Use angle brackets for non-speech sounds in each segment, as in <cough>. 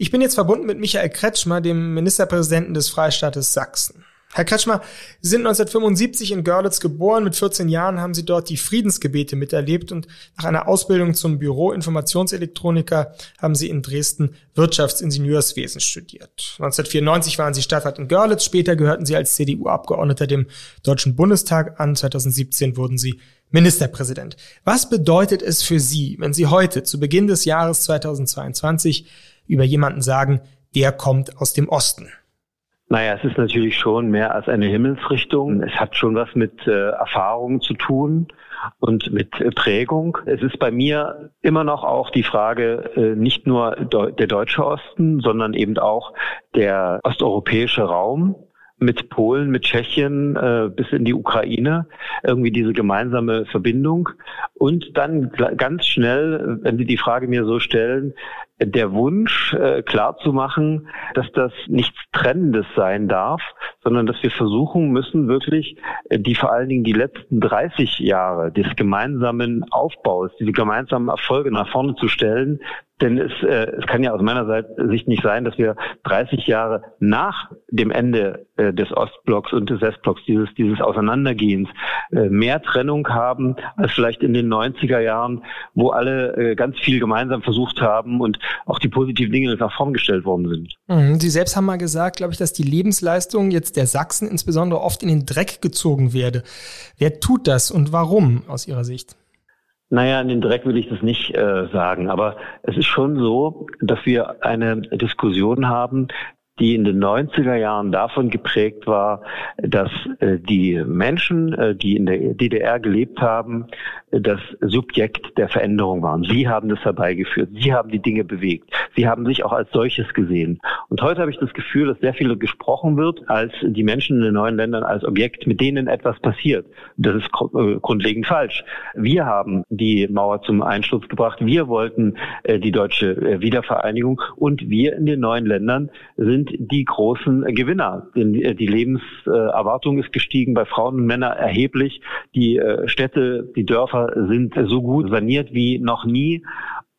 Ich bin jetzt verbunden mit Michael Kretschmer, dem Ministerpräsidenten des Freistaates Sachsen. Herr Kretschmer, Sie sind 1975 in Görlitz geboren. Mit 14 Jahren haben Sie dort die Friedensgebete miterlebt und nach einer Ausbildung zum Büro Informationselektroniker haben Sie in Dresden Wirtschaftsingenieurswesen studiert. 1994 waren Sie Stadtrat in Görlitz. Später gehörten Sie als CDU-Abgeordneter dem Deutschen Bundestag an. 2017 wurden Sie Ministerpräsident. Was bedeutet es für Sie, wenn Sie heute zu Beginn des Jahres 2022 über jemanden sagen, der kommt aus dem Osten? Naja, es ist natürlich schon mehr als eine Himmelsrichtung. Es hat schon was mit äh, Erfahrung zu tun und mit äh, Prägung. Es ist bei mir immer noch auch die Frage, äh, nicht nur der deutsche Osten, sondern eben auch der osteuropäische Raum mit Polen, mit Tschechien äh, bis in die Ukraine, irgendwie diese gemeinsame Verbindung. Und dann ganz schnell, wenn Sie die Frage mir so stellen, der Wunsch äh, klar zu machen, dass das nichts Trennendes sein darf, sondern dass wir versuchen müssen, wirklich äh, die vor allen Dingen die letzten 30 Jahre des gemeinsamen Aufbaus, diese gemeinsamen Erfolge nach vorne zu stellen, denn es, äh, es kann ja aus meiner Sicht nicht sein, dass wir 30 Jahre nach dem Ende äh, des Ostblocks und des Westblocks, dieses, dieses Auseinandergehens, äh, mehr Trennung haben als vielleicht in den 90er Jahren, wo alle äh, ganz viel gemeinsam versucht haben und auch die positiven Dinge nach vorn gestellt worden sind. Mhm. Sie selbst haben mal gesagt, glaube ich, dass die Lebensleistung jetzt der Sachsen insbesondere oft in den Dreck gezogen werde. Wer tut das und warum aus Ihrer Sicht? Naja, in den Dreck will ich das nicht äh, sagen, aber es ist schon so, dass wir eine Diskussion haben, die in den 90er Jahren davon geprägt war, dass äh, die Menschen, äh, die in der DDR gelebt haben, äh, das Subjekt der Veränderung waren. Sie haben das herbeigeführt. Sie haben die Dinge bewegt. Sie haben sich auch als solches gesehen. Und heute habe ich das Gefühl, dass sehr viel gesprochen wird, als die Menschen in den neuen Ländern als Objekt, mit denen etwas passiert. Das ist grundlegend falsch. Wir haben die Mauer zum Einsturz gebracht. Wir wollten die deutsche Wiedervereinigung und wir in den neuen Ländern sind die großen Gewinner. Äh, die Lebenserwartung ist gestiegen bei Frauen und Männern erheblich. Die äh, Städte, die Dörfer sind so gut saniert wie noch nie.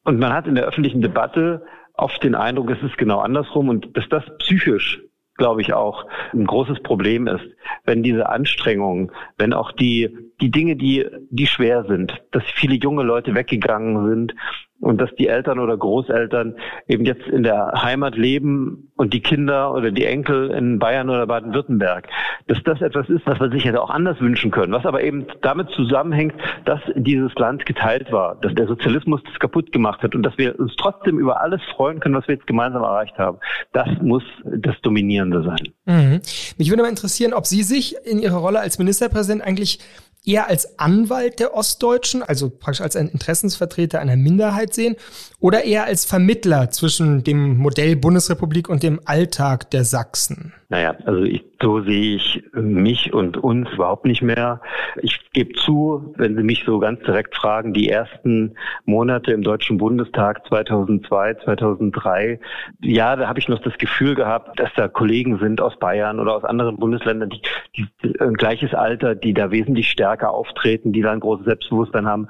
Und man hat in der öffentlichen Debatte oft den Eindruck, es ist genau andersrum und dass das psychisch glaube ich auch ein großes Problem ist, wenn diese Anstrengungen, wenn auch die die Dinge, die die schwer sind, dass viele junge Leute weggegangen sind, und dass die Eltern oder Großeltern eben jetzt in der Heimat leben und die Kinder oder die Enkel in Bayern oder Baden-Württemberg, dass das etwas ist, was man sich hätte auch anders wünschen können, was aber eben damit zusammenhängt, dass dieses Land geteilt war, dass der Sozialismus das kaputt gemacht hat und dass wir uns trotzdem über alles freuen können, was wir jetzt gemeinsam erreicht haben. Das muss das Dominierende sein. Mhm. Mich würde mal interessieren, ob Sie sich in Ihrer Rolle als Ministerpräsident eigentlich eher als Anwalt der Ostdeutschen, also praktisch als ein Interessensvertreter einer Minderheit sehen, oder eher als Vermittler zwischen dem Modell Bundesrepublik und dem Alltag der Sachsen? Naja, also ich, so sehe ich mich und uns überhaupt nicht mehr. Ich gebe zu, wenn Sie mich so ganz direkt fragen, die ersten Monate im Deutschen Bundestag 2002, 2003, ja, da habe ich noch das Gefühl gehabt, dass da Kollegen sind aus Bayern oder aus anderen Bundesländern, die, die, ein gleiches Alter, die da wesentlich stärker auftreten, die da ein großes Selbstbewusstsein haben.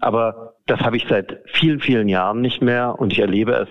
Aber das habe ich seit vielen, vielen Jahren nicht mehr und ich erlebe es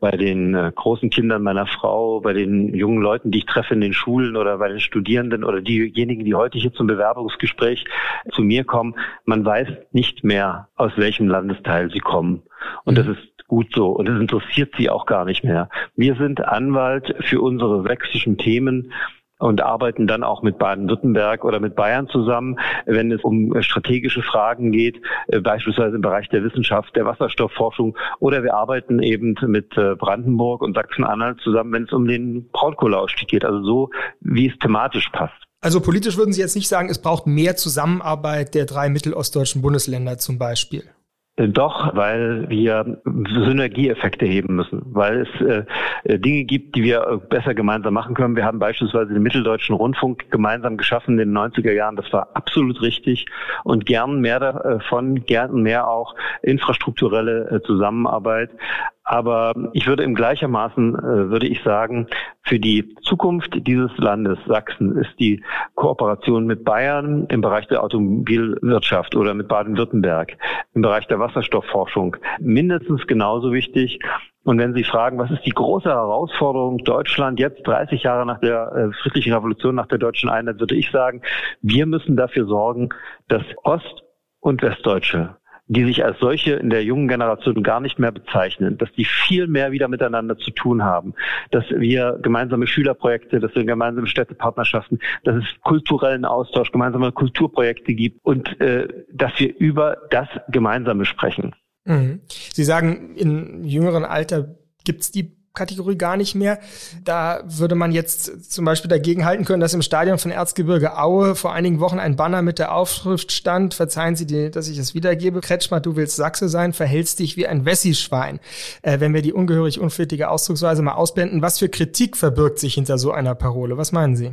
bei den äh, großen Kindern meiner Frau, bei den jungen Leuten, die ich treffe in den Schulen oder bei den Studierenden oder diejenigen, die heute hier zum Bewerbungsgespräch zu mir kommen. Man weiß nicht mehr, aus welchem Landesteil sie kommen. Und das mhm. ist gut so. Und es interessiert sie auch gar nicht mehr. Wir sind Anwalt für unsere sächsischen Themen und arbeiten dann auch mit Baden-Württemberg oder mit Bayern zusammen, wenn es um strategische Fragen geht, äh, beispielsweise im Bereich der Wissenschaft, der Wasserstoffforschung oder wir arbeiten eben mit äh, Brandenburg und Sachsen-Anhalt zusammen, wenn es um den Braunkohleausstieg geht, also so, wie es thematisch passt. Also politisch würden Sie jetzt nicht sagen, es braucht mehr Zusammenarbeit der drei mittelostdeutschen Bundesländer zum Beispiel? Doch, weil wir Synergieeffekte heben müssen, weil es äh, Dinge gibt, die wir besser gemeinsam machen können. Wir haben beispielsweise den Mitteldeutschen Rundfunk gemeinsam geschaffen in den 90er Jahren. Das war absolut richtig und gern mehr davon, gern mehr auch infrastrukturelle äh, Zusammenarbeit. Aber ich würde im gleichermaßen, äh, würde ich sagen, für die Zukunft dieses Landes Sachsen ist die Kooperation mit Bayern im Bereich der Automobilwirtschaft oder mit Baden-Württemberg im Bereich der Wasserstoffforschung mindestens genauso wichtig. Und wenn Sie fragen, was ist die große Herausforderung Deutschland jetzt 30 Jahre nach der äh, friedlichen Revolution, nach der deutschen Einheit, würde ich sagen, wir müssen dafür sorgen, dass Ost- und Westdeutsche die sich als solche in der jungen Generation gar nicht mehr bezeichnen, dass die viel mehr wieder miteinander zu tun haben, dass wir gemeinsame Schülerprojekte, dass wir gemeinsame Städtepartnerschaften, dass es kulturellen Austausch, gemeinsame Kulturprojekte gibt und äh, dass wir über das Gemeinsame sprechen. Mhm. Sie sagen, in jüngeren Alter gibt's die Kategorie gar nicht mehr. Da würde man jetzt zum Beispiel dagegen halten können, dass im Stadion von Erzgebirge Aue vor einigen Wochen ein Banner mit der Aufschrift stand, verzeihen Sie, dir, dass ich es wiedergebe, Kretschmer, du willst Sachse sein, verhältst dich wie ein Wessi-Schwein. Äh, wenn wir die ungehörig unflätige Ausdrucksweise mal ausblenden, was für Kritik verbirgt sich hinter so einer Parole? Was meinen Sie?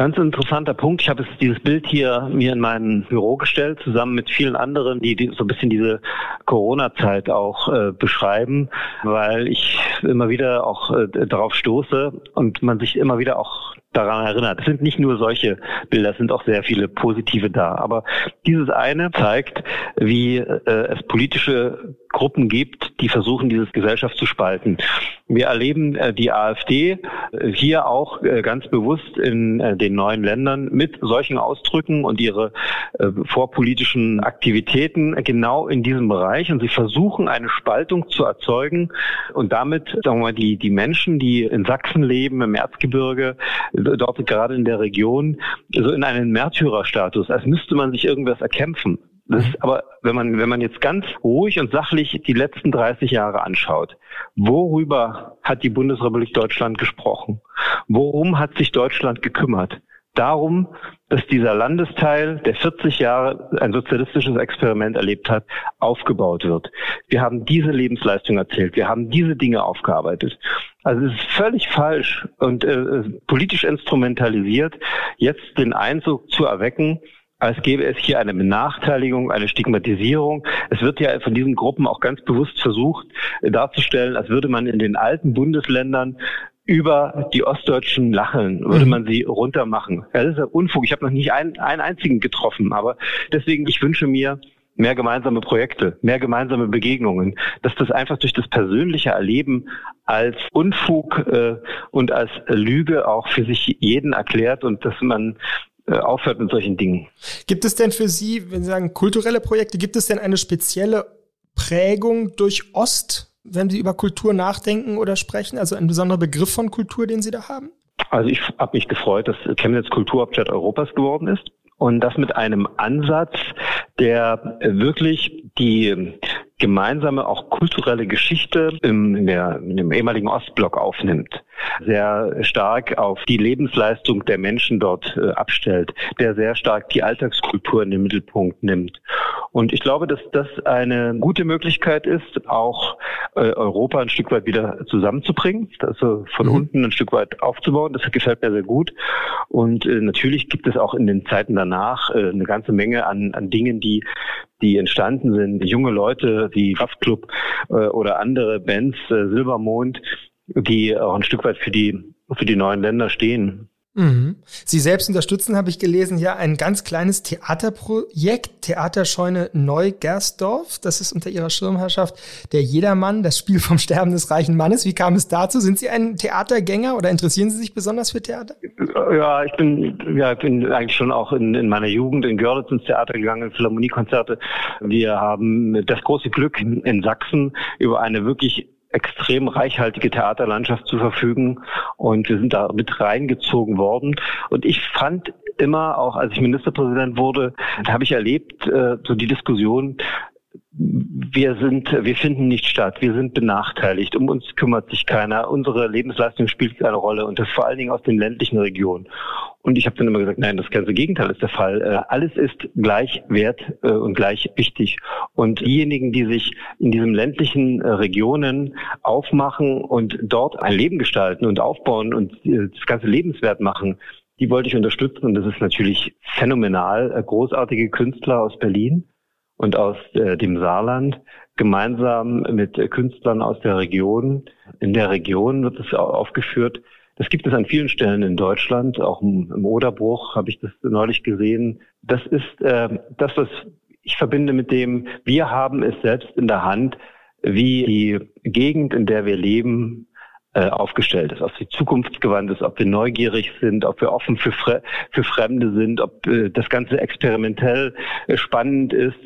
Ganz interessanter Punkt. Ich habe jetzt dieses Bild hier mir in mein Büro gestellt, zusammen mit vielen anderen, die, so ein bisschen diese Corona-Zeit auch äh, beschreiben, weil ich immer wieder auch äh, darauf stoße und man sich immer wieder auch daran erinnert. Es sind nicht nur solche Bilder, es sind auch sehr viele positive da. Aber dieses eine zeigt, wie äh, es politische Gruppen gibt, die versuchen, diese Gesellschaft zu spalten. Wir erleben äh, die AfD äh, hier auch äh, ganz bewusst in äh, den neuen Ländern mit solchen Ausdrücken und ihre äh, vorpolitischen Aktivitäten genau in diesem Bereich. Und sie versuchen, eine Spaltung zu erzeugen und damit, sagen wir mal, die, die Menschen, die in Sachsen leben, im Erzgebirge, dort gerade in der Region, so in einen Märtyrerstatus, als müsste man sich irgendwas erkämpfen. Das ist aber, wenn man, wenn man jetzt ganz ruhig und sachlich die letzten 30 Jahre anschaut, worüber hat die Bundesrepublik Deutschland gesprochen? Worum hat sich Deutschland gekümmert? Darum, dass dieser Landesteil, der 40 Jahre ein sozialistisches Experiment erlebt hat, aufgebaut wird. Wir haben diese Lebensleistung erzählt. Wir haben diese Dinge aufgearbeitet. Also es ist völlig falsch und äh, politisch instrumentalisiert, jetzt den Eindruck zu erwecken, als gäbe es hier eine Benachteiligung, eine Stigmatisierung. Es wird ja von diesen Gruppen auch ganz bewusst versucht äh, darzustellen, als würde man in den alten Bundesländern über die Ostdeutschen lachen, würde mhm. man sie runtermachen. Ja, das ist ja Unfug. Ich habe noch nicht einen, einen einzigen getroffen, aber deswegen, ich wünsche mir, mehr gemeinsame Projekte, mehr gemeinsame Begegnungen, dass das einfach durch das persönliche Erleben als Unfug äh, und als Lüge auch für sich jeden erklärt und dass man aufhört mit solchen Dingen. Gibt es denn für Sie, wenn Sie sagen kulturelle Projekte, gibt es denn eine spezielle Prägung durch Ost, wenn Sie über Kultur nachdenken oder sprechen? Also ein besonderer Begriff von Kultur, den Sie da haben? Also ich habe mich gefreut, dass Chemnitz Kulturhauptstadt Europas geworden ist. Und das mit einem Ansatz, der wirklich die gemeinsame, auch kulturelle Geschichte im, in der, dem ehemaligen Ostblock aufnimmt sehr stark auf die Lebensleistung der Menschen dort äh, abstellt, der sehr stark die Alltagskultur in den Mittelpunkt nimmt. Und ich glaube, dass das eine gute Möglichkeit ist, auch äh, Europa ein Stück weit wieder zusammenzubringen, also von mhm. unten ein Stück weit aufzubauen. Das gefällt mir sehr gut. Und äh, natürlich gibt es auch in den Zeiten danach äh, eine ganze Menge an, an Dingen, die die entstanden sind. Junge Leute, die Kraftclub äh, oder andere Bands, äh, Silbermond, die auch ein Stück weit für die, für die neuen Länder stehen. Mhm. Sie selbst unterstützen, habe ich gelesen, ja ein ganz kleines Theaterprojekt, Theaterscheune Neugersdorf. Das ist unter Ihrer Schirmherrschaft der Jedermann, das Spiel vom Sterben des reichen Mannes. Wie kam es dazu? Sind Sie ein Theatergänger oder interessieren Sie sich besonders für Theater? Ja, ich bin, ja, ich bin eigentlich schon auch in, in meiner Jugend in Görlitz ins Theater gegangen, Philharmoniekonzerte. Wir haben das große Glück in Sachsen über eine wirklich extrem reichhaltige Theaterlandschaft zu verfügen und wir sind da mit reingezogen worden. Und ich fand immer, auch als ich Ministerpräsident wurde, habe ich erlebt, äh, so die Diskussion, wir sind, wir finden nicht statt, wir sind benachteiligt, um uns kümmert sich keiner, unsere Lebensleistung spielt keine Rolle und das vor allen Dingen aus den ländlichen Regionen. Und ich habe dann immer gesagt, nein, das ganze Gegenteil ist der Fall. Äh, alles ist gleich wert äh, und gleich wichtig. Und diejenigen, die sich in diesen ländlichen äh, Regionen aufmachen und dort ein Leben gestalten und aufbauen und das ganze lebenswert machen, die wollte ich unterstützen. Und das ist natürlich phänomenal. Großartige Künstler aus Berlin und aus äh, dem Saarland gemeinsam mit Künstlern aus der Region. In der Region wird es aufgeführt. Das gibt es an vielen Stellen in Deutschland, auch im, im Oderbruch habe ich das neulich gesehen. Das ist äh, das, was ich verbinde mit dem, wir haben es selbst in der Hand, wie die Gegend, in der wir leben, aufgestellt ist, ob sie zukunftsgewandt ist, ob wir neugierig sind, ob wir offen für, Fre für Fremde sind, ob äh, das Ganze experimentell äh, spannend ist.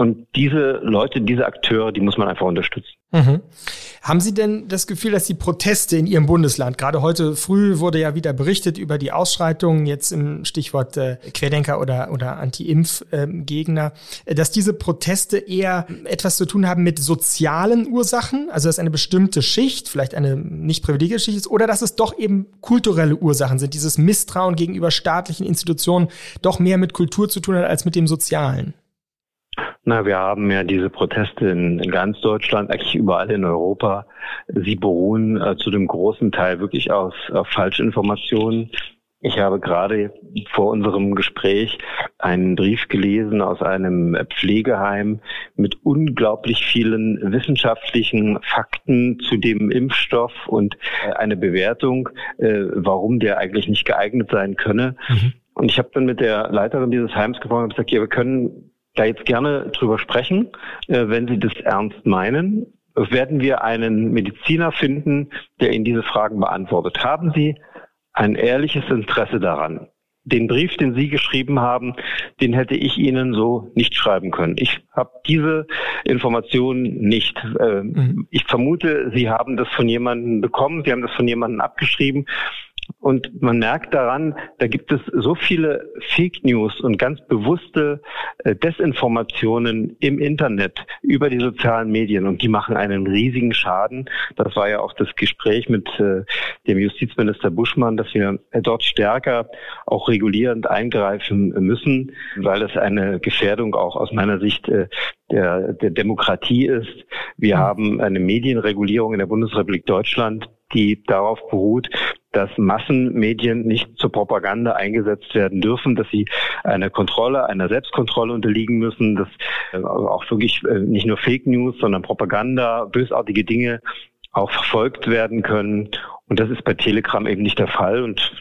Und diese Leute, diese Akteure, die muss man einfach unterstützen. Mhm. Haben Sie denn das Gefühl, dass die Proteste in Ihrem Bundesland, gerade heute früh wurde ja wieder berichtet über die Ausschreitungen, jetzt im Stichwort äh, Querdenker oder, oder Anti-Impf-Gegner, äh, dass diese Proteste eher etwas zu tun haben mit sozialen Ursachen, also dass eine bestimmte Schicht, vielleicht eine nicht privilegierte Schicht ist, oder dass es doch eben kulturelle Ursachen sind, dieses Misstrauen gegenüber staatlichen Institutionen doch mehr mit Kultur zu tun hat als mit dem Sozialen? Na, wir haben ja diese Proteste in, in ganz Deutschland, eigentlich überall in Europa. Sie beruhen äh, zu dem großen Teil wirklich aus auf Falschinformationen. Ich habe gerade vor unserem Gespräch einen Brief gelesen aus einem Pflegeheim mit unglaublich vielen wissenschaftlichen Fakten zu dem Impfstoff und äh, eine Bewertung, äh, warum der eigentlich nicht geeignet sein könne. Mhm. Und ich habe dann mit der Leiterin dieses Heims gesprochen und gesagt, ja, wir können da jetzt gerne drüber sprechen. Äh, wenn Sie das ernst meinen, werden wir einen Mediziner finden, der Ihnen diese Fragen beantwortet. Haben Sie ein ehrliches Interesse daran? Den Brief, den Sie geschrieben haben, den hätte ich Ihnen so nicht schreiben können. Ich habe diese Informationen nicht. Ähm, mhm. Ich vermute, Sie haben das von jemandem bekommen, Sie haben das von jemandem abgeschrieben und man merkt daran, da gibt es so viele Fake News und ganz bewusste äh, Desinformationen im Internet über die sozialen Medien und die machen einen riesigen Schaden. Das war ja auch das Gespräch mit äh, dem Justizminister Buschmann, dass wir dort stärker auch regulierend eingreifen müssen, weil es eine Gefährdung auch aus meiner Sicht äh, der, der Demokratie ist. Wir mhm. haben eine Medienregulierung in der Bundesrepublik Deutschland, die darauf beruht, dass Massenmedien nicht zur Propaganda eingesetzt werden dürfen, dass sie einer Kontrolle, einer Selbstkontrolle unterliegen müssen, dass äh, auch wirklich äh, nicht nur Fake News, sondern Propaganda, bösartige Dinge auch verfolgt werden können. Und das ist bei Telegram eben nicht der Fall. Und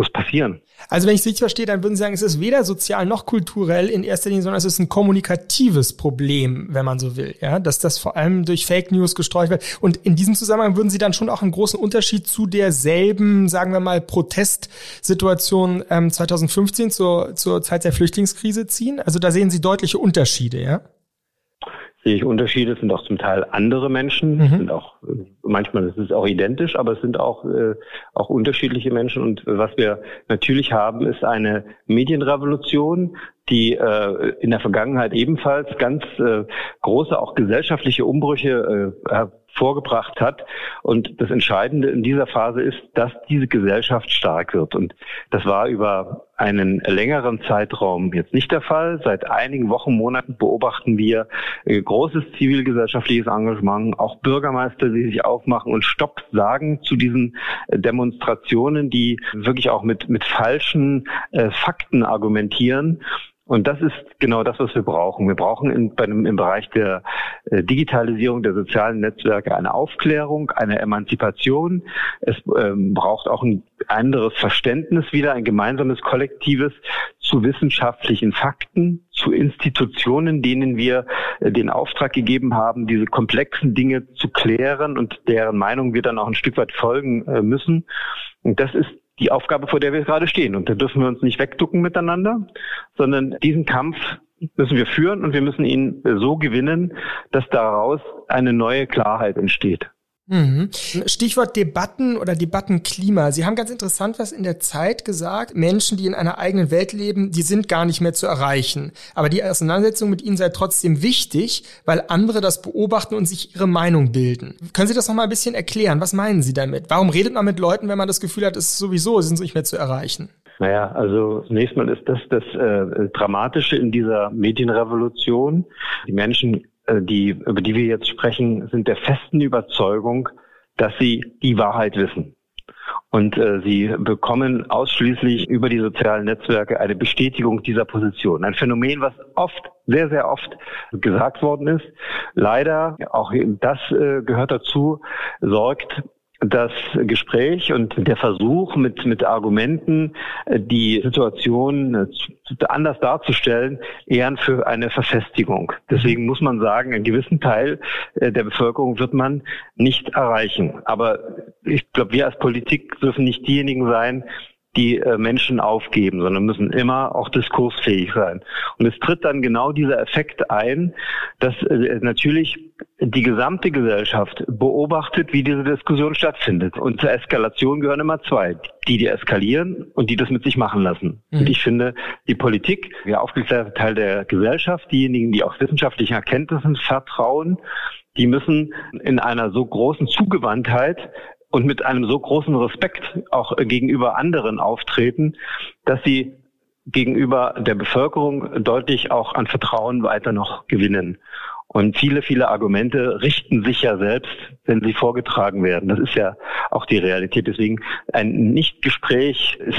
muss passieren. Also wenn ich es richtig verstehe, dann würden Sie sagen, es ist weder sozial noch kulturell in erster Linie, sondern es ist ein kommunikatives Problem, wenn man so will, ja, dass das vor allem durch Fake News gestreut wird. Und in diesem Zusammenhang würden Sie dann schon auch einen großen Unterschied zu derselben, sagen wir mal, Protestsituation ähm, 2015 zur, zur Zeit der Flüchtlingskrise ziehen. Also da sehen Sie deutliche Unterschiede, ja? Sehe ich Unterschiede, es sind auch zum Teil andere Menschen, mhm. sind auch manchmal ist es auch identisch, aber es sind auch äh, auch unterschiedliche Menschen und was wir natürlich haben, ist eine Medienrevolution, die äh, in der Vergangenheit ebenfalls ganz äh, große auch gesellschaftliche Umbrüche äh, vorgebracht hat. Und das Entscheidende in dieser Phase ist, dass diese Gesellschaft stark wird. Und das war über einen längeren Zeitraum jetzt nicht der Fall. Seit einigen Wochen, Monaten beobachten wir äh, großes zivilgesellschaftliches Engagement, auch Bürgermeister, die sich aufmachen und Stopp sagen zu diesen äh, Demonstrationen, die wirklich auch mit, mit falschen äh, Fakten argumentieren. Und das ist genau das, was wir brauchen. Wir brauchen in, einem, im Bereich der äh, Digitalisierung der sozialen Netzwerke eine Aufklärung, eine Emanzipation. Es ähm, braucht auch ein anderes Verständnis wieder, ein gemeinsames, kollektives zu wissenschaftlichen Fakten, zu Institutionen, denen wir äh, den Auftrag gegeben haben, diese komplexen Dinge zu klären und deren Meinung wir dann auch ein Stück weit folgen äh, müssen. Und das ist die Aufgabe, vor der wir gerade stehen. Und da dürfen wir uns nicht wegducken miteinander, sondern diesen Kampf müssen wir führen und wir müssen ihn so gewinnen, dass daraus eine neue Klarheit entsteht. Mhm. Stichwort Debatten oder Debattenklima. Sie haben ganz interessant was in der Zeit gesagt. Menschen, die in einer eigenen Welt leben, die sind gar nicht mehr zu erreichen. Aber die Auseinandersetzung mit ihnen sei trotzdem wichtig, weil andere das beobachten und sich ihre Meinung bilden. Können Sie das noch mal ein bisschen erklären? Was meinen Sie damit? Warum redet man mit Leuten, wenn man das Gefühl hat, es ist sowieso, sie sind nicht mehr zu erreichen? Naja, also zunächst mal ist das das äh, Dramatische in dieser Medienrevolution. Die Menschen die, über die wir jetzt sprechen, sind der festen Überzeugung, dass sie die Wahrheit wissen. Und äh, sie bekommen ausschließlich über die sozialen Netzwerke eine Bestätigung dieser Position. Ein Phänomen, was oft, sehr, sehr oft gesagt worden ist. Leider, auch das äh, gehört dazu, sorgt das Gespräch und der Versuch, mit, mit Argumenten äh, die Situation äh, anders darzustellen, eher für eine Verfestigung. Deswegen muss man sagen, einen gewissen Teil äh, der Bevölkerung wird man nicht erreichen. Aber ich glaube, wir als Politik dürfen nicht diejenigen sein, die äh, Menschen aufgeben, sondern müssen immer auch diskursfähig sein. Und es tritt dann genau dieser Effekt ein, dass äh, natürlich die gesamte Gesellschaft beobachtet, wie diese Diskussion stattfindet. Und zur Eskalation gehören immer zwei. Die, die eskalieren und die das mit sich machen lassen. Mhm. Und ich finde, die Politik, der aufgeklärte Teil der Gesellschaft, diejenigen, die auf wissenschaftlichen Erkenntnissen vertrauen, die müssen in einer so großen Zugewandtheit und mit einem so großen Respekt auch gegenüber anderen auftreten, dass sie gegenüber der Bevölkerung deutlich auch an Vertrauen weiter noch gewinnen. Und viele, viele Argumente richten sich ja selbst, wenn sie vorgetragen werden. Das ist ja auch die Realität. Deswegen ein Nichtgespräch ist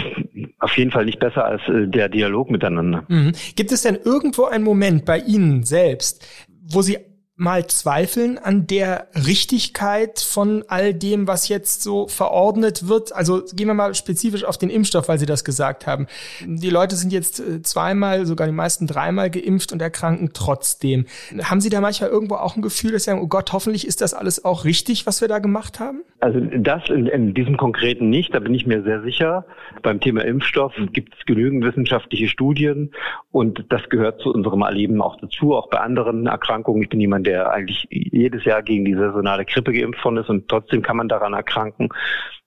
auf jeden Fall nicht besser als äh, der Dialog miteinander. Mhm. Gibt es denn irgendwo einen Moment bei Ihnen selbst, wo Sie mal zweifeln an der Richtigkeit von all dem, was jetzt so verordnet wird? Also gehen wir mal spezifisch auf den Impfstoff, weil Sie das gesagt haben. Die Leute sind jetzt äh, zweimal, sogar die meisten dreimal geimpft und erkranken trotzdem. Haben Sie da manchmal irgendwo auch ein Gefühl, dass Sie sagen, oh Gott, hoffentlich ist das alles auch richtig, was wir da gemacht haben? Also das in, in diesem konkreten nicht, da bin ich mir sehr sicher. Beim Thema Impfstoff gibt es genügend wissenschaftliche Studien und das gehört zu unserem Erleben auch dazu, auch bei anderen Erkrankungen. Ich bin jemand, der eigentlich jedes Jahr gegen die saisonale Grippe geimpft worden ist und trotzdem kann man daran erkranken.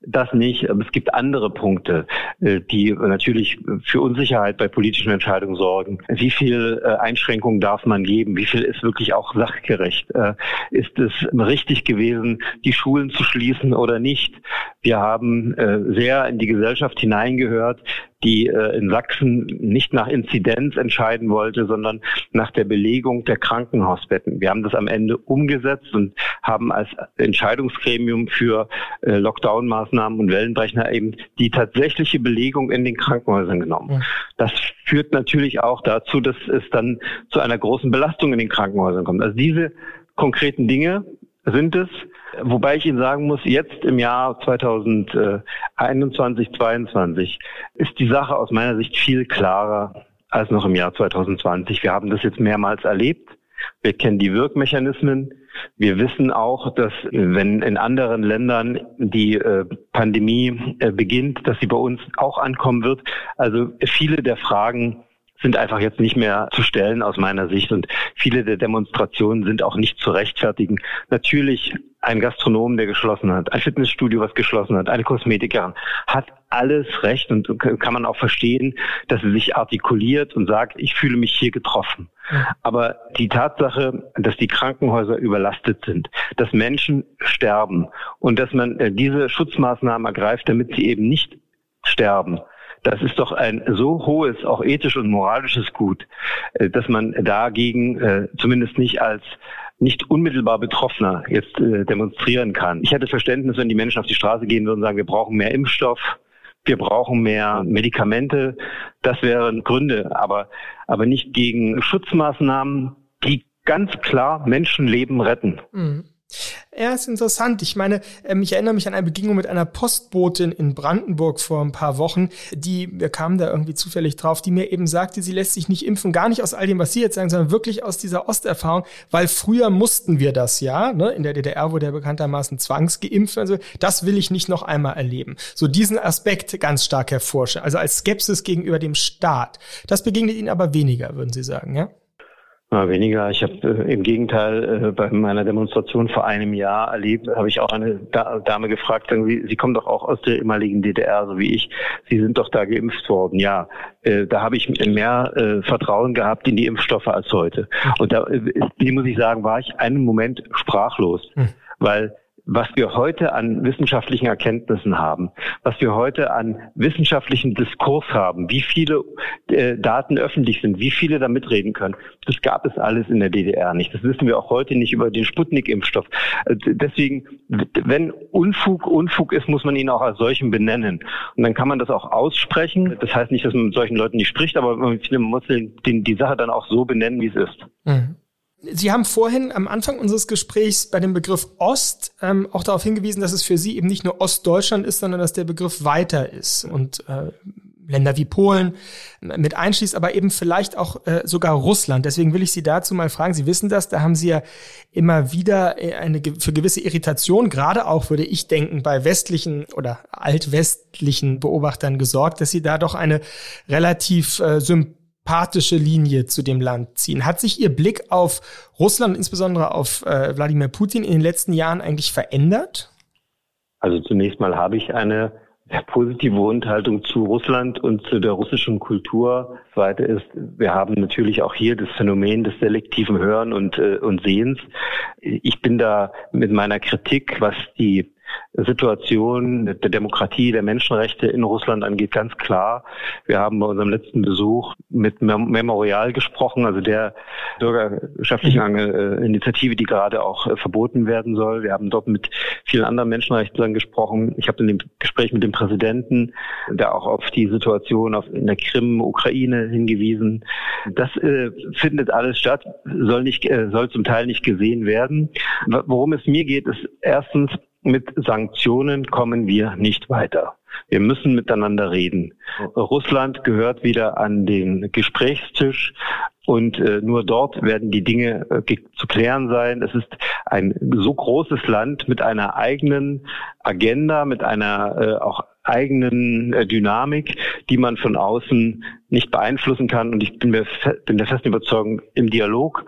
Das nicht, es gibt andere Punkte, äh, die natürlich für Unsicherheit bei politischen Entscheidungen sorgen. Wie viel äh, Einschränkungen darf man geben? Wie viel ist wirklich auch sachgerecht? Äh, ist es richtig gewesen, die Schulen zu schließen oder nicht? Wir haben sehr in die Gesellschaft hineingehört, die in Sachsen nicht nach Inzidenz entscheiden wollte, sondern nach der Belegung der Krankenhausbetten. Wir haben das am Ende umgesetzt und haben als Entscheidungsgremium für äh, Lockdown-Maßnahmen und Wellenbrecher eben die tatsächliche Belegung in den Krankenhäusern genommen. Das führt natürlich auch dazu, dass es dann zu einer großen Belastung in den Krankenhäusern kommt. Also diese konkreten Dinge sind es. Wobei ich Ihnen sagen muss, jetzt im Jahr 2021, 2022 ist die Sache aus meiner Sicht viel klarer als noch im Jahr 2020. Wir haben das jetzt mehrmals erlebt. Wir kennen die Wirkmechanismen. Wir wissen auch, dass wenn in anderen Ländern die äh, Pandemie äh, beginnt, dass sie bei uns auch ankommen wird. Also viele der Fragen sind einfach jetzt nicht mehr zu stellen aus meiner Sicht und viele der Demonstrationen sind auch nicht zu rechtfertigen. Natürlich ein Gastronom, der geschlossen hat, ein Fitnessstudio, was geschlossen hat, eine Kosmetikerin, hat alles recht und kann man auch verstehen, dass sie sich artikuliert und sagt, ich fühle mich hier getroffen. Aber die Tatsache, dass die Krankenhäuser überlastet sind, dass Menschen sterben und dass man äh, diese Schutzmaßnahmen ergreift, damit sie eben nicht sterben, das ist doch ein so hohes, auch ethisch und moralisches Gut, äh, dass man dagegen äh, zumindest nicht als nicht unmittelbar Betroffener jetzt äh, demonstrieren kann. Ich hätte Verständnis, wenn die Menschen auf die Straße gehen würden und sagen, wir brauchen mehr Impfstoff, wir brauchen mehr Medikamente. Das wären Gründe, aber, aber nicht gegen Schutzmaßnahmen, die ganz klar Menschenleben retten. Mhm. Ja, ist interessant. Ich meine, ähm, ich erinnere mich an eine Begegnung mit einer Postbotin in Brandenburg vor ein paar Wochen, die, wir kamen da irgendwie zufällig drauf, die mir eben sagte, sie lässt sich nicht impfen, gar nicht aus all dem, was Sie jetzt sagen, sondern wirklich aus dieser Osterfahrung, weil früher mussten wir das ja, ne? in der DDR wurde ja bekanntermaßen zwangsgeimpft, also das will ich nicht noch einmal erleben. So diesen Aspekt ganz stark hervorstellen, also als Skepsis gegenüber dem Staat. Das begegnet Ihnen aber weniger, würden Sie sagen, ja? Na, weniger. Ich habe äh, im Gegenteil äh, bei meiner Demonstration vor einem Jahr erlebt, habe ich auch eine da Dame gefragt, Sie, Sie kommen doch auch aus der ehemaligen DDR, so wie ich. Sie sind doch da geimpft worden. Ja, äh, da habe ich mehr äh, Vertrauen gehabt in die Impfstoffe als heute. Und da, äh, muss ich sagen, war ich einen Moment sprachlos, hm. weil was wir heute an wissenschaftlichen Erkenntnissen haben, was wir heute an wissenschaftlichen Diskurs haben, wie viele äh, Daten öffentlich sind, wie viele da mitreden können, das gab es alles in der DDR nicht. Das wissen wir auch heute nicht über den Sputnik-Impfstoff. Äh, deswegen, wenn Unfug Unfug ist, muss man ihn auch als solchen benennen. Und dann kann man das auch aussprechen. Das heißt nicht, dass man mit solchen Leuten nicht spricht, aber man muss den, die Sache dann auch so benennen, wie es ist. Mhm. Sie haben vorhin am Anfang unseres Gesprächs bei dem Begriff Ost ähm, auch darauf hingewiesen, dass es für Sie eben nicht nur Ostdeutschland ist, sondern dass der Begriff weiter ist und äh, Länder wie Polen mit einschließt, aber eben vielleicht auch äh, sogar Russland. Deswegen will ich Sie dazu mal fragen. Sie wissen das, da haben Sie ja immer wieder äh, eine für gewisse Irritation, gerade auch würde ich denken, bei westlichen oder altwestlichen Beobachtern gesorgt, dass Sie da doch eine relativ äh, sympathische Linie zu dem Land ziehen. Hat sich Ihr Blick auf Russland, insbesondere auf äh, Wladimir Putin in den letzten Jahren eigentlich verändert? Also zunächst mal habe ich eine positive Grundhaltung zu Russland und zu der russischen Kultur. Zweite ist, wir haben natürlich auch hier das Phänomen des selektiven Hören und, äh, und Sehens. Ich bin da mit meiner Kritik, was die Situation der Demokratie, der Menschenrechte in Russland angeht, ganz klar. Wir haben bei unserem letzten Besuch mit Memorial gesprochen, also der bürgerschaftlichen mhm. äh, Initiative, die gerade auch äh, verboten werden soll. Wir haben dort mit vielen anderen Menschenrechtlern gesprochen. Ich habe in dem Gespräch mit dem Präsidenten, der auch auf die Situation auf, in der Krim, Ukraine hingewiesen. Das äh, findet alles statt, soll nicht, äh, soll zum Teil nicht gesehen werden. Worum es mir geht, ist erstens, mit Sanktionen kommen wir nicht weiter. Wir müssen miteinander reden. Russland gehört wieder an den Gesprächstisch und äh, nur dort werden die Dinge äh, zu klären sein. Es ist ein so großes Land mit einer eigenen Agenda, mit einer äh, auch eigenen äh, Dynamik, die man von außen nicht beeinflussen kann. Und ich bin, mir bin der festen Überzeugung, im Dialog,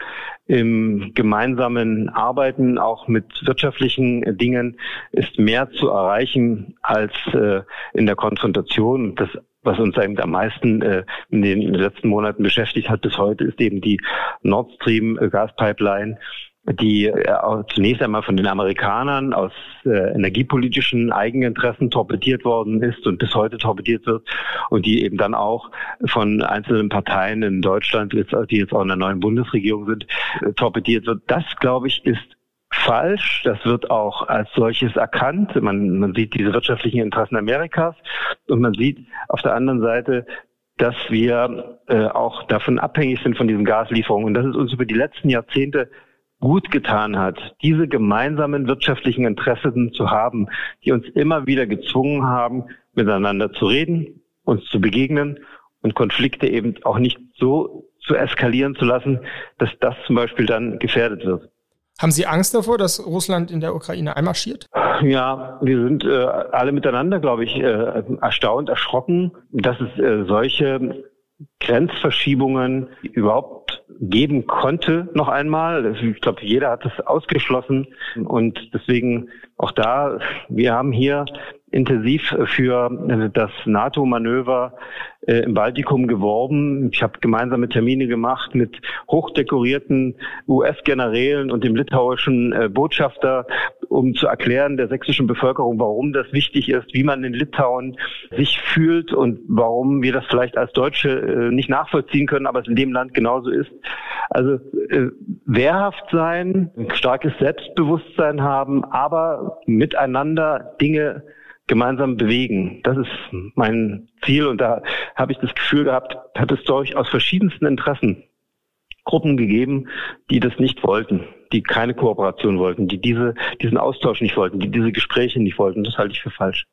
im gemeinsamen Arbeiten, auch mit wirtschaftlichen Dingen, ist mehr zu erreichen als äh, in der Konfrontation. Das was uns eben am meisten äh, in den letzten Monaten beschäftigt hat bis heute, ist eben die Nord Stream Gaspipeline, die äh, zunächst einmal von den Amerikanern aus äh, energiepolitischen Eigeninteressen torpediert worden ist und bis heute torpediert wird und die eben dann auch von einzelnen Parteien in Deutschland, die jetzt auch in der neuen Bundesregierung sind, äh, torpediert wird. Das, glaube ich, ist falsch. Das wird auch als solches erkannt. Man, man sieht diese wirtschaftlichen Interessen Amerikas und man sieht auf der anderen Seite dass wir äh, auch davon abhängig sind von diesen Gaslieferungen und dass es uns über die letzten Jahrzehnte gut getan hat, diese gemeinsamen wirtschaftlichen Interessen zu haben, die uns immer wieder gezwungen haben, miteinander zu reden, uns zu begegnen und Konflikte eben auch nicht so zu eskalieren zu lassen, dass das zum Beispiel dann gefährdet wird. Haben Sie Angst davor, dass Russland in der Ukraine einmarschiert? Ja, wir sind äh, alle miteinander, glaube ich, äh, erstaunt, erschrocken, dass es äh, solche Grenzverschiebungen überhaupt geben konnte, noch einmal. Ich glaube, jeder hat es ausgeschlossen. Und deswegen auch da, wir haben hier intensiv für das NATO-Manöver äh, im Baltikum geworben. Ich habe gemeinsame Termine gemacht mit hochdekorierten US-Generälen und dem litauischen äh, Botschafter, um zu erklären der sächsischen Bevölkerung, warum das wichtig ist, wie man in Litauen sich fühlt und warum wir das vielleicht als Deutsche äh, nicht nachvollziehen können, aber es in dem Land genauso ist. Also wehrhaft sein, starkes Selbstbewusstsein haben, aber miteinander Dinge gemeinsam bewegen. Das ist mein Ziel und da habe ich das Gefühl gehabt, hat es durchaus verschiedensten Interessen Gruppen gegeben, die das nicht wollten, die keine Kooperation wollten, die diese, diesen Austausch nicht wollten, die diese Gespräche nicht wollten. Das halte ich für falsch.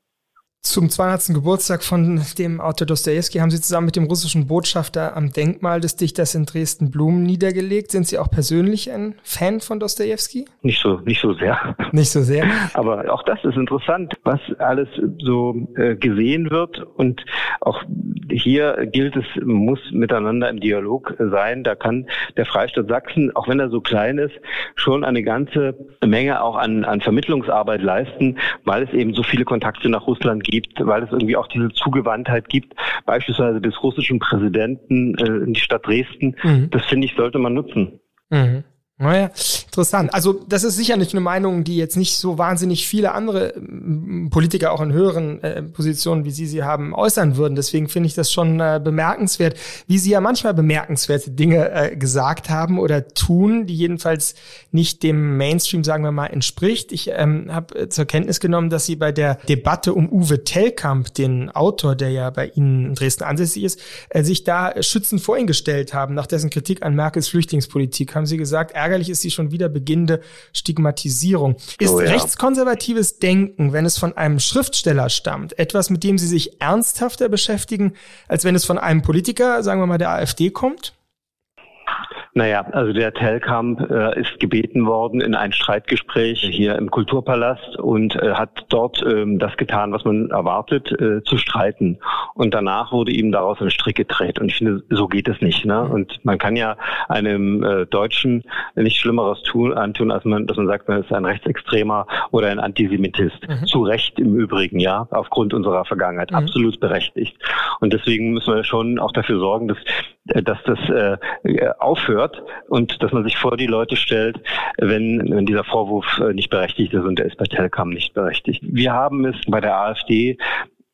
Zum 200. Geburtstag von dem Autor Dostoevsky haben Sie zusammen mit dem russischen Botschafter am Denkmal des Dichters in Dresden Blumen niedergelegt. Sind Sie auch persönlich ein Fan von Dostoevsky? Nicht so, nicht so sehr. Nicht so sehr. Aber auch das ist interessant, was alles so äh, gesehen wird. Und auch hier gilt es, muss miteinander im Dialog sein. Da kann der Freistaat Sachsen, auch wenn er so klein ist, schon eine ganze Menge auch an, an Vermittlungsarbeit leisten, weil es eben so viele Kontakte nach Russland gibt gibt, weil es irgendwie auch diese Zugewandtheit gibt, beispielsweise des russischen Präsidenten äh, in die Stadt Dresden. Mhm. Das finde ich, sollte man nutzen. Mhm. Naja, interessant. Also das ist sicher nicht eine Meinung, die jetzt nicht so wahnsinnig viele andere Politiker auch in höheren äh, Positionen, wie Sie sie haben, äußern würden. Deswegen finde ich das schon äh, bemerkenswert, wie Sie ja manchmal bemerkenswerte Dinge äh, gesagt haben oder tun, die jedenfalls nicht dem Mainstream, sagen wir mal, entspricht. Ich ähm, habe äh, zur Kenntnis genommen, dass Sie bei der Debatte um Uwe Tellkamp, den Autor, der ja bei Ihnen in Dresden ansässig ist, äh, sich da schützend vor ihn gestellt haben, nach dessen Kritik an Merkels Flüchtlingspolitik. Haben Sie gesagt, ärgerlich ist die schon wieder beginnende Stigmatisierung. Ist oh ja. rechtskonservatives Denken, wenn es von einem Schriftsteller stammt, etwas, mit dem Sie sich ernsthafter beschäftigen, als wenn es von einem Politiker, sagen wir mal der AfD, kommt? Naja, also der Telkamp äh, ist gebeten worden in ein Streitgespräch hier im Kulturpalast und äh, hat dort ähm, das getan, was man erwartet, äh, zu streiten. Und danach wurde ihm daraus ein Strick gedreht. Und ich finde, so geht es nicht. Ne? Und man kann ja einem äh, Deutschen nicht Schlimmeres tun, antun, als man, dass man sagt, man ist ein Rechtsextremer oder ein Antisemitist. Mhm. Zu Recht im Übrigen, ja, aufgrund unserer Vergangenheit. Mhm. Absolut berechtigt. Und deswegen müssen wir schon auch dafür sorgen, dass dass das äh, aufhört und dass man sich vor die Leute stellt, wenn, wenn dieser Vorwurf äh, nicht berechtigt ist und der ist bei Telcom nicht berechtigt. Wir haben es bei der AfD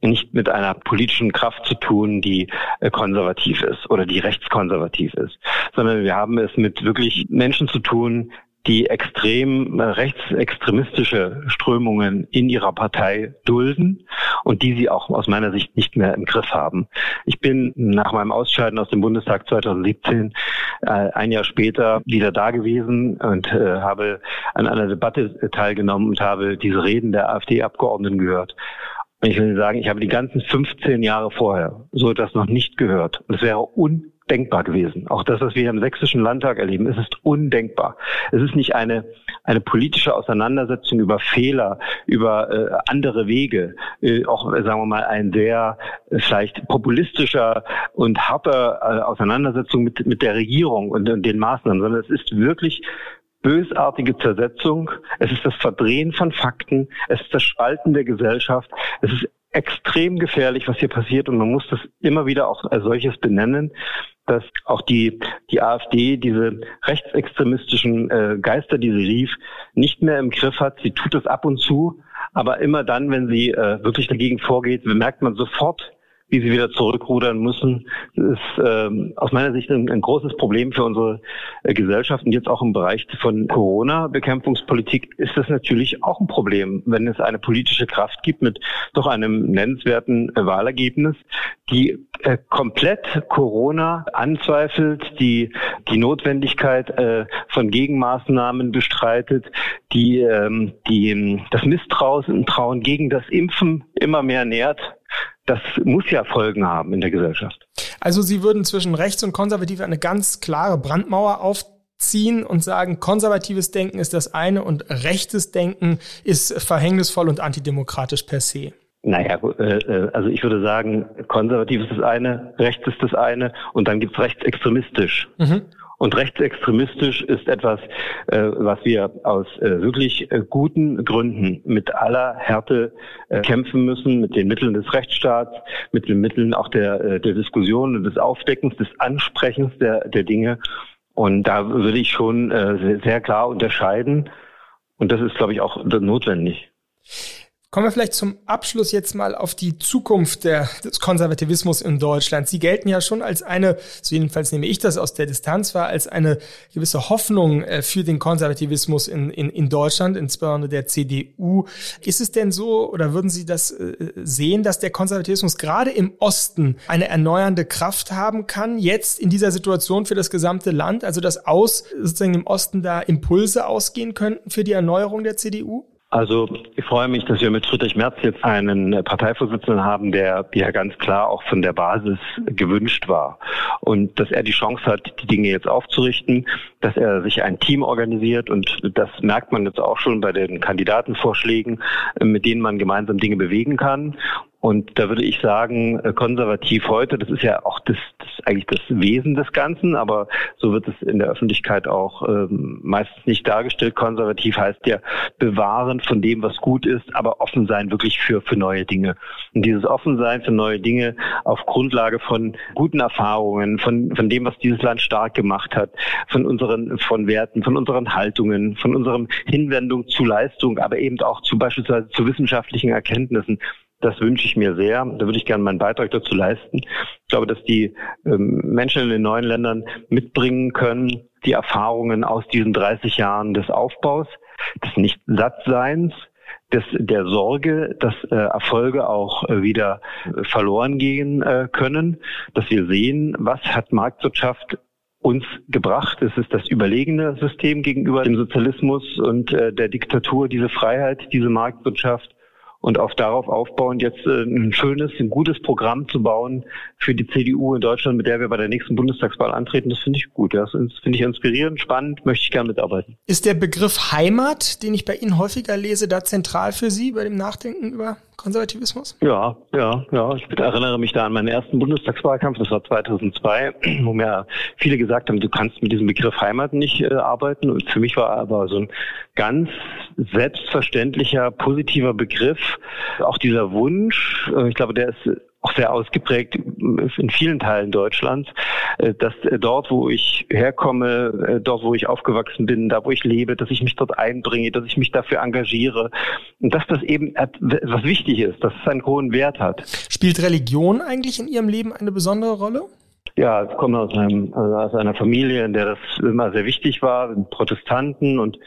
nicht mit einer politischen Kraft zu tun, die äh, konservativ ist oder die rechtskonservativ ist, sondern wir haben es mit wirklich Menschen zu tun, die extrem äh, rechtsextremistische Strömungen in ihrer Partei dulden und die sie auch aus meiner Sicht nicht mehr im Griff haben. Ich bin nach meinem Ausscheiden aus dem Bundestag 2017 äh, ein Jahr später wieder da gewesen und äh, habe an einer Debatte teilgenommen und habe diese Reden der AfD-Abgeordneten gehört. Und ich will sagen, ich habe die ganzen 15 Jahre vorher so etwas noch nicht gehört. Und es wäre un denkbar gewesen. Auch das, was wir im Sächsischen Landtag erleben, es ist undenkbar. Es ist nicht eine, eine politische Auseinandersetzung über Fehler, über äh, andere Wege, äh, auch, sagen wir mal, ein sehr äh, vielleicht populistischer und harter äh, Auseinandersetzung mit, mit der Regierung und, und den Maßnahmen, sondern es ist wirklich bösartige Zersetzung, es ist das Verdrehen von Fakten, es ist das Spalten der Gesellschaft, es ist extrem gefährlich, was hier passiert. Und man muss das immer wieder auch als solches benennen dass auch die, die AfD diese rechtsextremistischen äh, Geister, die sie rief, nicht mehr im Griff hat. Sie tut es ab und zu, aber immer dann, wenn sie äh, wirklich dagegen vorgeht, bemerkt man sofort, wie sie wieder zurückrudern müssen, ist ähm, aus meiner Sicht ein, ein, großes Problem für unsere äh, Gesellschaft. Und jetzt auch im Bereich von Corona-Bekämpfungspolitik ist das natürlich auch ein Problem, wenn es eine politische Kraft gibt mit doch einem nennenswerten äh, Wahlergebnis, die äh, komplett Corona anzweifelt, die die Notwendigkeit äh, von Gegenmaßnahmen bestreitet, die ähm, die das Misstrauen gegen das Impfen immer mehr nährt das muss ja Folgen haben in der Gesellschaft. Also Sie würden zwischen rechts und konservativ eine ganz klare Brandmauer aufziehen und sagen, konservatives Denken ist das eine und rechtes Denken ist verhängnisvoll und antidemokratisch per se. Naja, äh, äh, also ich würde sagen, konservativ ist das eine, rechts ist das eine und dann gibt's rechtsextremistisch. Mhm. Und rechtsextremistisch ist etwas, äh, was wir aus äh, wirklich äh, guten Gründen mit aller Härte äh, kämpfen müssen, mit den Mitteln des Rechtsstaats, mit den Mitteln auch der, äh, der Diskussion und des Aufdeckens, des Ansprechens der, der Dinge. Und da würde ich schon sehr, sehr klar unterscheiden. Und das ist, glaube ich, auch notwendig. Kommen wir vielleicht zum Abschluss jetzt mal auf die Zukunft der, des Konservativismus in Deutschland. Sie gelten ja schon als eine, so jedenfalls nehme ich das aus der Distanz wahr, als eine gewisse Hoffnung äh, für den Konservativismus in, in, in Deutschland, insbesondere der CDU. Ist es denn so, oder würden Sie das äh, sehen, dass der Konservativismus gerade im Osten eine erneuernde Kraft haben kann, jetzt in dieser Situation für das gesamte Land? Also dass aus sozusagen im Osten da Impulse ausgehen könnten für die Erneuerung der CDU? Also ich freue mich, dass wir mit Friedrich Merz jetzt einen Parteivorsitzenden haben, der ja ganz klar auch von der Basis gewünscht war. Und dass er die Chance hat, die Dinge jetzt aufzurichten, dass er sich ein Team organisiert und das merkt man jetzt auch schon bei den Kandidatenvorschlägen, mit denen man gemeinsam Dinge bewegen kann. Und da würde ich sagen, äh, konservativ heute, das ist ja auch das, das eigentlich das Wesen des Ganzen, aber so wird es in der Öffentlichkeit auch ähm, meistens nicht dargestellt. Konservativ heißt ja bewahren von dem, was gut ist, aber offen sein wirklich für, für neue Dinge. Und dieses Offensein für neue Dinge auf Grundlage von guten Erfahrungen, von, von dem, was dieses Land stark gemacht hat, von unseren, von Werten, von unseren Haltungen, von unserem Hinwendung zu Leistung, aber eben auch zu beispielsweise zu wissenschaftlichen Erkenntnissen. Das wünsche ich mir sehr. Da würde ich gerne meinen Beitrag dazu leisten. Ich glaube, dass die ähm, Menschen in den neuen Ländern mitbringen können, die Erfahrungen aus diesen 30 Jahren des Aufbaus, des Nicht-Sattseins, des, der Sorge, dass äh, Erfolge auch äh, wieder verloren gehen äh, können, dass wir sehen, was hat Marktwirtschaft uns gebracht. Es ist das überlegene System gegenüber dem Sozialismus und äh, der Diktatur, diese Freiheit, diese Marktwirtschaft und auch darauf aufbauend jetzt äh, ein schönes, ein gutes Programm zu bauen für die CDU in Deutschland, mit der wir bei der nächsten Bundestagswahl antreten, das finde ich gut. Das finde ich inspirierend, spannend, möchte ich gerne mitarbeiten. Ist der Begriff Heimat, den ich bei Ihnen häufiger lese, da zentral für Sie bei dem Nachdenken über Konservativismus? Ja, ja, ja. Ich erinnere mich da an meinen ersten Bundestagswahlkampf, das war 2002, <clears throat> wo mir viele gesagt haben, du kannst mit diesem Begriff Heimat nicht äh, arbeiten. Und für mich war aber so ein ganz selbstverständlicher, positiver Begriff, auch dieser Wunsch, äh, ich glaube, der ist auch sehr ausgeprägt in vielen Teilen Deutschlands, äh, dass äh, dort, wo ich herkomme, dort, wo ich aufgewachsen bin, da, wo ich lebe, dass ich mich dort einbringe, dass ich mich dafür engagiere und dass das eben was wichtig ist, dass es einen hohen Wert hat. Spielt Religion eigentlich in Ihrem Leben eine besondere Rolle? Ja, ich komme aus, einem, also aus einer Familie, in der das immer sehr wichtig war, Protestanten und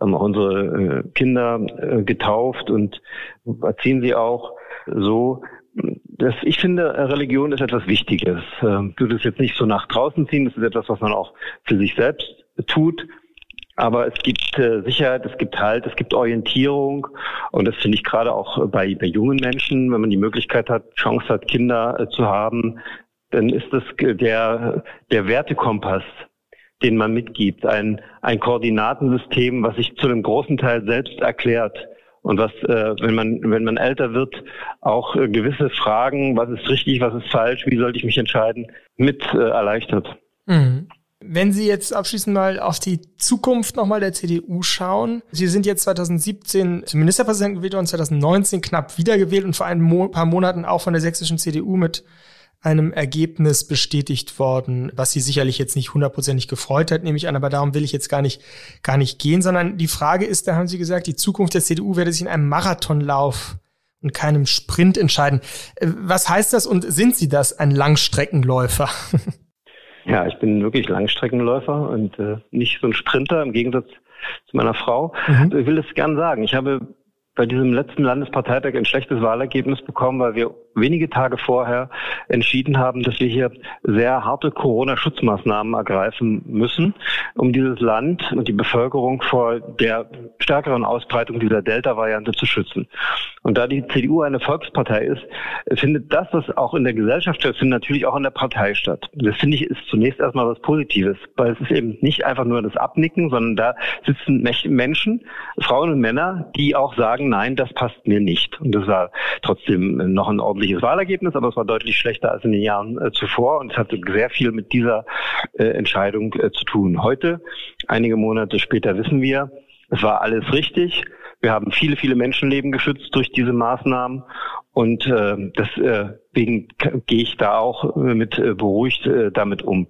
haben auch unsere äh, Kinder äh, getauft und erziehen sie auch so. Das, ich finde, Religion ist etwas Wichtiges. Ähm, du das jetzt nicht so nach draußen ziehen, das ist etwas, was man auch für sich selbst tut. Aber es gibt äh, Sicherheit, es gibt Halt, es gibt Orientierung. Und das finde ich gerade auch bei, bei jungen Menschen, wenn man die Möglichkeit hat, Chance hat, Kinder äh, zu haben, dann ist das der, der Wertekompass, den man mitgibt. Ein, ein Koordinatensystem, was sich zu einem großen Teil selbst erklärt. Und was, äh, wenn man, wenn man älter wird, auch äh, gewisse Fragen, was ist richtig, was ist falsch, wie sollte ich mich entscheiden, mit äh, erleichtert. Mhm. Wenn Sie jetzt abschließend mal auf die Zukunft nochmal der CDU schauen. Sie sind jetzt 2017 zum Ministerpräsidenten gewählt und 2019 knapp wiedergewählt und vor ein paar Monaten auch von der sächsischen CDU mit einem Ergebnis bestätigt worden, was sie sicherlich jetzt nicht hundertprozentig gefreut hat, nehme ich an, aber darum will ich jetzt gar nicht, gar nicht gehen, sondern die Frage ist, da haben Sie gesagt, die Zukunft der CDU werde sich in einem Marathonlauf und keinem Sprint entscheiden. Äh, was heißt das und sind Sie das, ein Langstreckenläufer? <laughs> Ja, ich bin wirklich Langstreckenläufer und äh, nicht so ein Sprinter im Gegensatz zu meiner Frau. Mhm. Ich will das gern sagen. Ich habe bei diesem letzten Landesparteitag ein schlechtes Wahlergebnis bekommen, weil wir wenige Tage vorher entschieden haben, dass wir hier sehr harte Corona-Schutzmaßnahmen ergreifen müssen, um dieses Land und die Bevölkerung vor der stärkeren Ausbreitung dieser Delta-Variante zu schützen. Und da die CDU eine Volkspartei ist, findet das, was auch in der Gesellschaft stattfindet, natürlich auch in der Partei statt. Das finde ich ist zunächst erstmal was Positives, weil es ist eben nicht einfach nur das Abnicken, sondern da sitzen Menschen, Frauen und Männer, die auch sagen, nein, das passt mir nicht. Und das war trotzdem noch ein ordentliches Wahlergebnis, aber es war deutlich schlechter als in den Jahren äh, zuvor und es hatte sehr viel mit dieser äh, Entscheidung äh, zu tun. Heute, einige Monate später, wissen wir, es war alles richtig. Wir haben viele, viele Menschenleben geschützt durch diese Maßnahmen und äh, deswegen äh, gehe ich da auch äh, mit äh, beruhigt äh, damit um.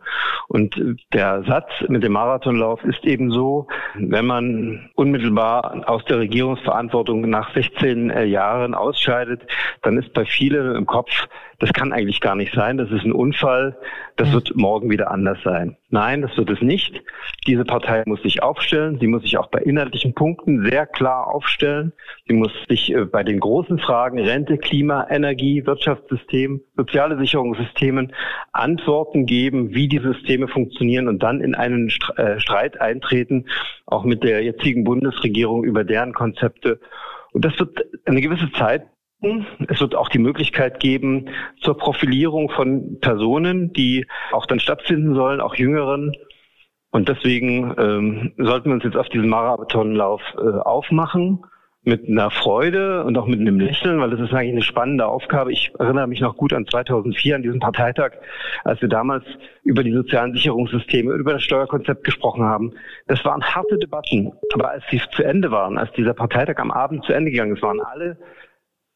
Und der Satz mit dem Marathonlauf ist eben so, wenn man unmittelbar aus der Regierungsverantwortung nach 16 äh, Jahren ausscheidet, dann ist bei vielen im Kopf, das kann eigentlich gar nicht sein, das ist ein Unfall, das wird morgen wieder anders sein. Nein, das wird es nicht. Diese Partei muss sich aufstellen, sie muss sich auch bei inhaltlichen Punkten sehr klar aufstellen, sie muss sich bei den großen Fragen Rente, Klima, Energie, Wirtschaftssystem, soziale Sicherungssystemen Antworten geben, wie die Systeme funktionieren und dann in einen äh, Streit eintreten, auch mit der jetzigen Bundesregierung über deren Konzepte. Und das wird eine gewisse Zeit es wird auch die Möglichkeit geben zur Profilierung von Personen, die auch dann stattfinden sollen, auch Jüngeren. Und deswegen ähm, sollten wir uns jetzt auf diesen Marathonlauf äh, aufmachen mit einer Freude und auch mit einem Lächeln, weil das ist eigentlich eine spannende Aufgabe. Ich erinnere mich noch gut an 2004, an diesen Parteitag, als wir damals über die sozialen Sicherungssysteme, über das Steuerkonzept gesprochen haben. Das waren harte Debatten. Aber als sie zu Ende waren, als dieser Parteitag am Abend zu Ende gegangen ist, waren alle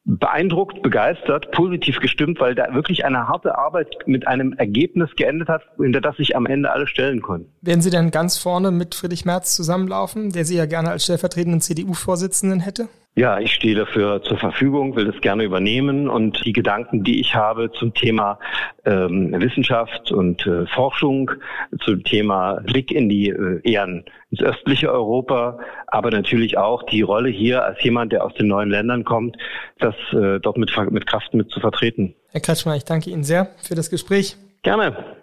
beeindruckt, begeistert, positiv gestimmt, weil da wirklich eine harte Arbeit mit einem Ergebnis geendet hat, hinter das sich am Ende alle stellen konnten. Werden Sie denn ganz vorne mit Friedrich Merz zusammenlaufen, der Sie ja gerne als stellvertretenden CDU-Vorsitzenden hätte? Ja, ich stehe dafür zur Verfügung, will das gerne übernehmen und die Gedanken, die ich habe zum Thema ähm, Wissenschaft und äh, Forschung, zum Thema Blick in die äh, eher ins östliche Europa, aber natürlich auch die Rolle hier als jemand, der aus den neuen Ländern kommt, das äh, dort mit, mit Kraft mit zu vertreten. Herr Kretschmer, ich danke Ihnen sehr für das Gespräch. Gerne.